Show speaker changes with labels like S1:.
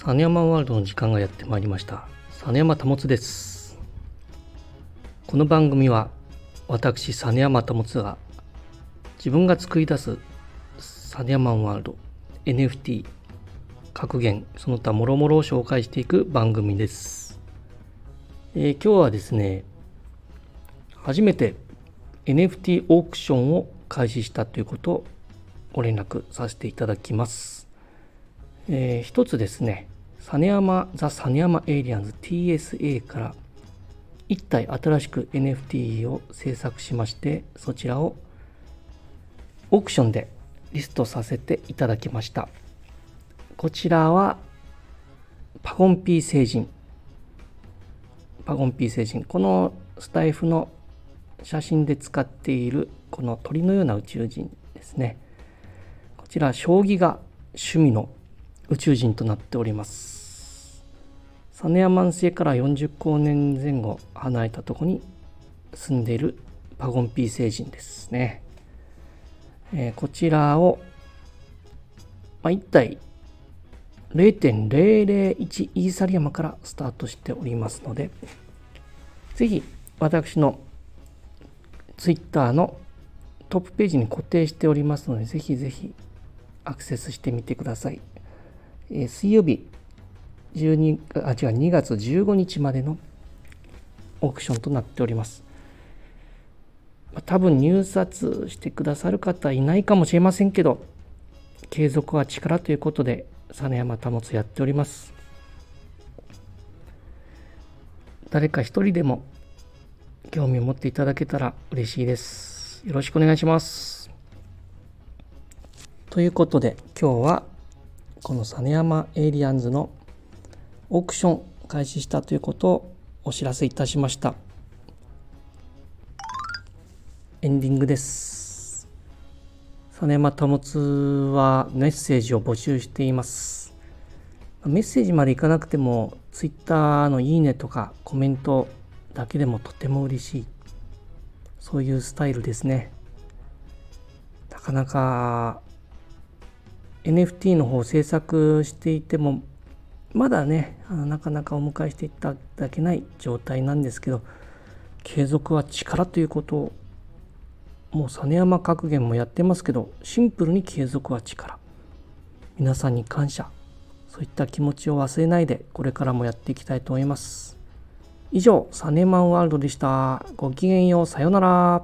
S1: サネヤマワールドの時間がやってまいりました。サネヤマタモツです。この番組は私サネヤマタモツが自分が作り出すサネヤマンワールド NFT 格言その他もろもろを紹介していく番組です、えー、今日はですね初めて NFT オークションを開始したということをご連絡させていただきます。えー、一つですね、サネヤマ・ The サネヤマ Aliens TSA から1体新しく NFT を制作しまして、そちらをオークションでリストさせていただきました。こちらはパゴンピー星人。パゴンピー星人。このスタイフの写真で使っているこの鳥のような宇宙人ですね。こちら、将棋が趣味の宇宙人となっております。サネヤマン星から40光年前後離れたとこに住んでいるパゴンピー星人ですね。えー、こちらを、まあ、1体0.001イーサリアムからスタートしておりますので、ぜひ私の Twitter のトップページに固定しておりますので、ぜひぜひアクセスしてみてください。えー、水曜日12あ違う2月15日までのオークションとなっております。多分入札してくださる方いないかもしれませんけど、継続は力ということで、実山保やっております。誰か一人でも興味を持っていただけたら嬉しいです。よろしくお願いします。ということで今日はこの実山エイリアンズのオークション開始したということをお知らせいたしました。エンディングです。実山保はメッセージを募集しています。メッセージまでいかなくても Twitter のいいねとかコメントだけでもとても嬉しいそういうスタイルですねなかなか NFT の方制作していてもまだねなかなかお迎えしていただけない状態なんですけど継続は力ということをもう実山格言もやってますけどシンプルに継続は力皆さんに感謝そういった気持ちを忘れないでこれからもやっていきたいと思います以上、サネマンワールドでした。ごきげんよう、さようなら。